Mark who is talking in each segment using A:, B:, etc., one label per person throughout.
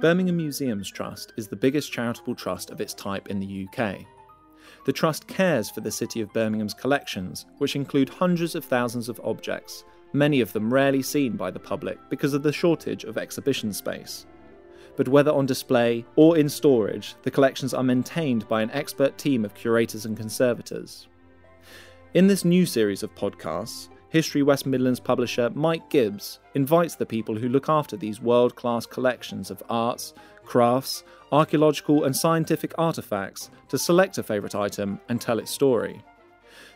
A: Birmingham Museums Trust is the biggest charitable trust of its type in the UK. The Trust cares for the City of Birmingham's collections, which include hundreds of thousands of objects, many of them rarely seen by the public because of the shortage of exhibition space. But whether on display or in storage, the collections are maintained by an expert team of curators and conservators. In this new series of podcasts, History West Midlands publisher Mike Gibbs invites the people who look after these world class collections of arts, crafts, archaeological, and scientific artefacts to select a favourite item and tell its story.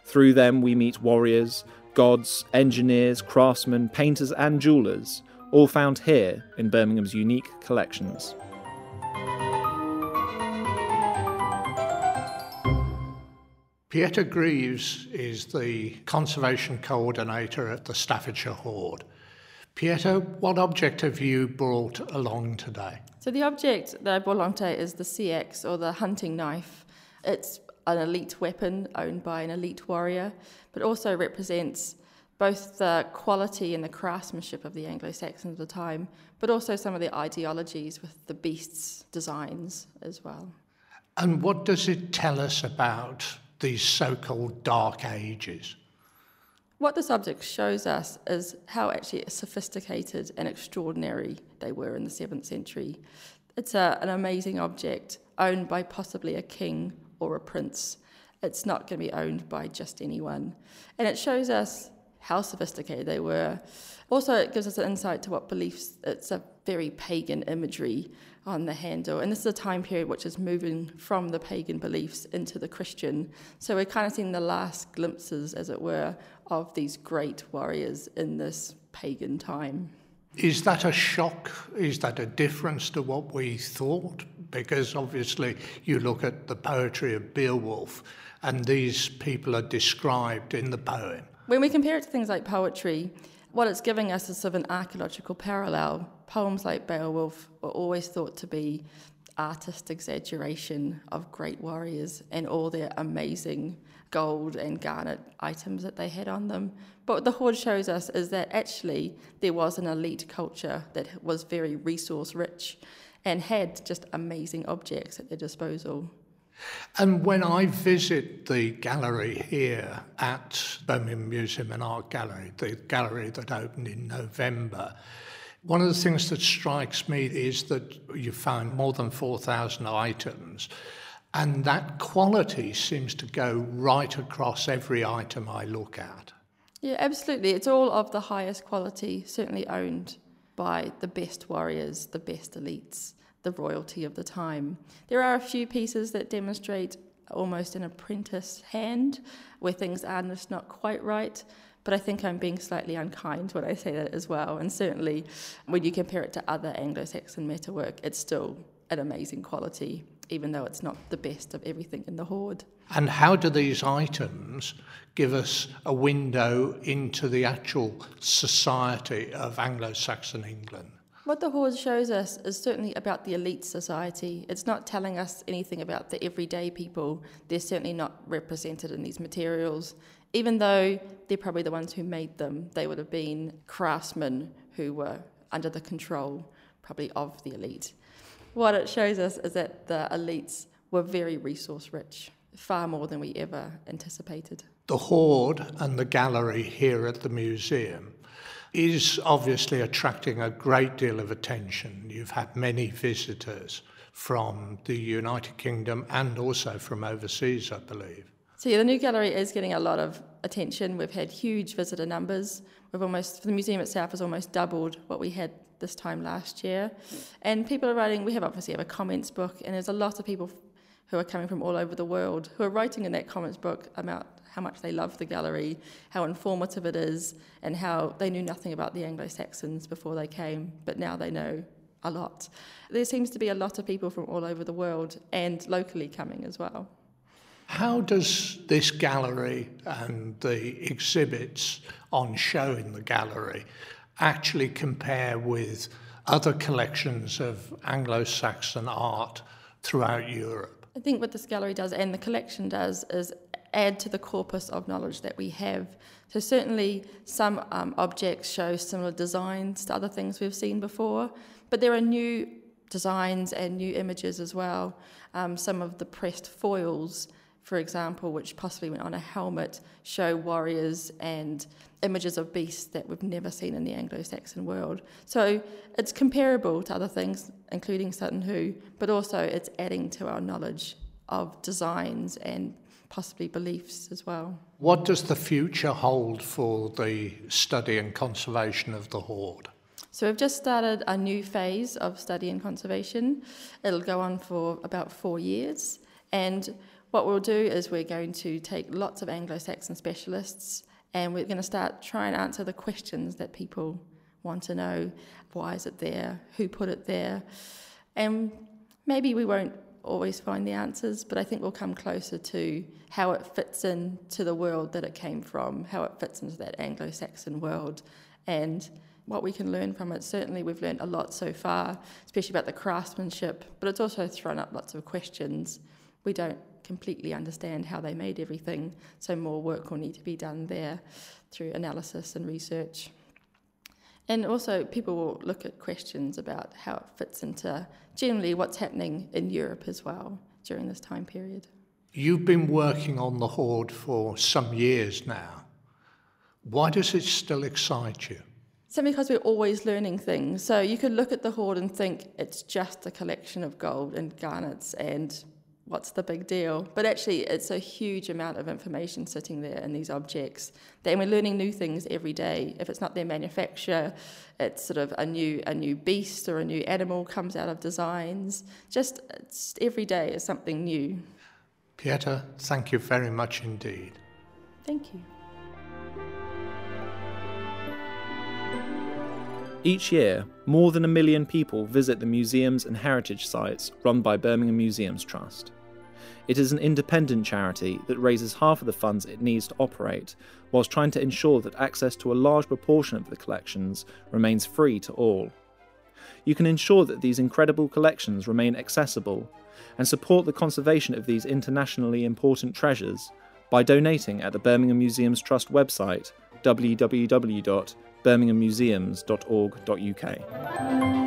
A: Through them, we meet warriors, gods, engineers, craftsmen, painters, and jewellers, all found here in Birmingham's unique collections.
B: Pieta Greaves is the conservation coordinator at the Staffordshire Hoard. Pieta, what object have you brought along today?
C: So the object that I brought along today is the seax or the hunting knife. It's an elite weapon owned by an elite warrior, but also represents both the quality and the craftsmanship of the Anglo Saxons of the time, but also some of the ideologies with the beasts' designs as well.
B: And what does it tell us about these so called dark ages.
C: What this object shows us is how actually sophisticated and extraordinary they were in the 7th century. It's a, an amazing object owned by possibly a king or a prince. It's not going to be owned by just anyone. And it shows us how sophisticated they were. Also, it gives us an insight to what beliefs, it's a very pagan imagery on the handle. And this is a time period which is moving from the pagan beliefs into the Christian. So we're kind of seeing the last glimpses, as it were, of these great warriors in this pagan time.
B: Is that a shock? Is that a difference to what we thought? Because obviously, you look at the poetry of Beowulf, and these people are described in the poem.
C: When we compare it to things like poetry, what it's giving us is sort of an archaeological parallel. Poems like Beowulf were always thought to be artist exaggeration of great warriors and all their amazing gold and garnet items that they had on them. But what the Hoard shows us is that actually there was an elite culture that was very resource rich and had just amazing objects at their disposal.
B: And when I visit the gallery here at Birmingham Museum and Art Gallery, the gallery that opened in November, one of the things that strikes me is that you found more than 4,000 items, and that quality seems to go right across every item I look at.
C: Yeah, absolutely. It's all of the highest quality, certainly owned by the best warriors, the best elites the royalty of the time. There are a few pieces that demonstrate almost an apprentice hand where things are just not quite right. But I think I'm being slightly unkind when I say that as well. And certainly, when you compare it to other Anglo Saxon metalwork, it's still an amazing quality, even though it's not the best of everything in the hoard.
B: And how do these items give us a window into the actual society of Anglo Saxon England?
C: What the Hoard shows us is certainly about the elite society. It's not telling us anything about the everyday people. They're certainly not represented in these materials. Even though they're probably the ones who made them, they would have been craftsmen who were under the control, probably, of the elite. What it shows us is that the elites were very resource rich, far more than we ever anticipated.
B: The Hoard and the gallery here at the museum is obviously attracting a great deal of attention. You've had many visitors from the United Kingdom and also from overseas, I believe.
C: So yeah, the new gallery is getting a lot of attention. We've had huge visitor numbers. We've almost the museum itself has almost doubled what we had this time last year. And people are writing. We have obviously have a comments book, and there's a lot of people who are coming from all over the world who are writing in that comments book about how much they love the gallery, how informative it is, and how they knew nothing about the Anglo Saxons before they came, but now they know a lot. There seems to be a lot of people from all over the world and locally coming as well.
B: How does this gallery and the exhibits on show in the gallery actually compare with other collections of Anglo Saxon art throughout Europe?
C: I think what this gallery does and the collection does is add to the corpus of knowledge that we have. So, certainly, some um, objects show similar designs to other things we've seen before, but there are new designs and new images as well. Um, some of the pressed foils, for example, which possibly went on a helmet, show warriors and images of beasts that we've never seen in the Anglo Saxon world. So it's comparable to other things, including Sutton Hoo, but also it's adding to our knowledge of designs and possibly beliefs as well.
B: What does the future hold for the study and conservation of the hoard?
C: So we've just started a new phase of study and conservation. It'll go on for about four years. And what we'll do is we're going to take lots of Anglo Saxon specialists and we're going to start trying to answer the questions that people want to know. Why is it there? Who put it there? And maybe we won't always find the answers, but I think we'll come closer to how it fits in to the world that it came from, how it fits into that Anglo Saxon world. And what we can learn from it. Certainly, we've learned a lot so far, especially about the craftsmanship, but it's also thrown up lots of questions. We don't completely understand how they made everything, so more work will need to be done there through analysis and research. And also, people will look at questions about how it fits into generally what's happening in Europe as well during this time period.
B: You've been working on the hoard for some years now. Why does it still excite you?
C: Simply because we're always learning things. So you could look at the hoard and think it's just a collection of gold and garnets and what's the big deal? But actually, it's a huge amount of information sitting there in these objects. And we're learning new things every day. If it's not their manufacture, it's sort of a new a new beast or a new animal comes out of designs. Just every day is something new.
B: Pieta, thank you very much indeed.
C: Thank you.
A: Each year, more than a million people visit the museums and heritage sites run by Birmingham Museums Trust. It is an independent charity that raises half of the funds it needs to operate, whilst trying to ensure that access to a large proportion of the collections remains free to all. You can ensure that these incredible collections remain accessible and support the conservation of these internationally important treasures by donating at the Birmingham Museums Trust website www birminghammuseums.org.uk.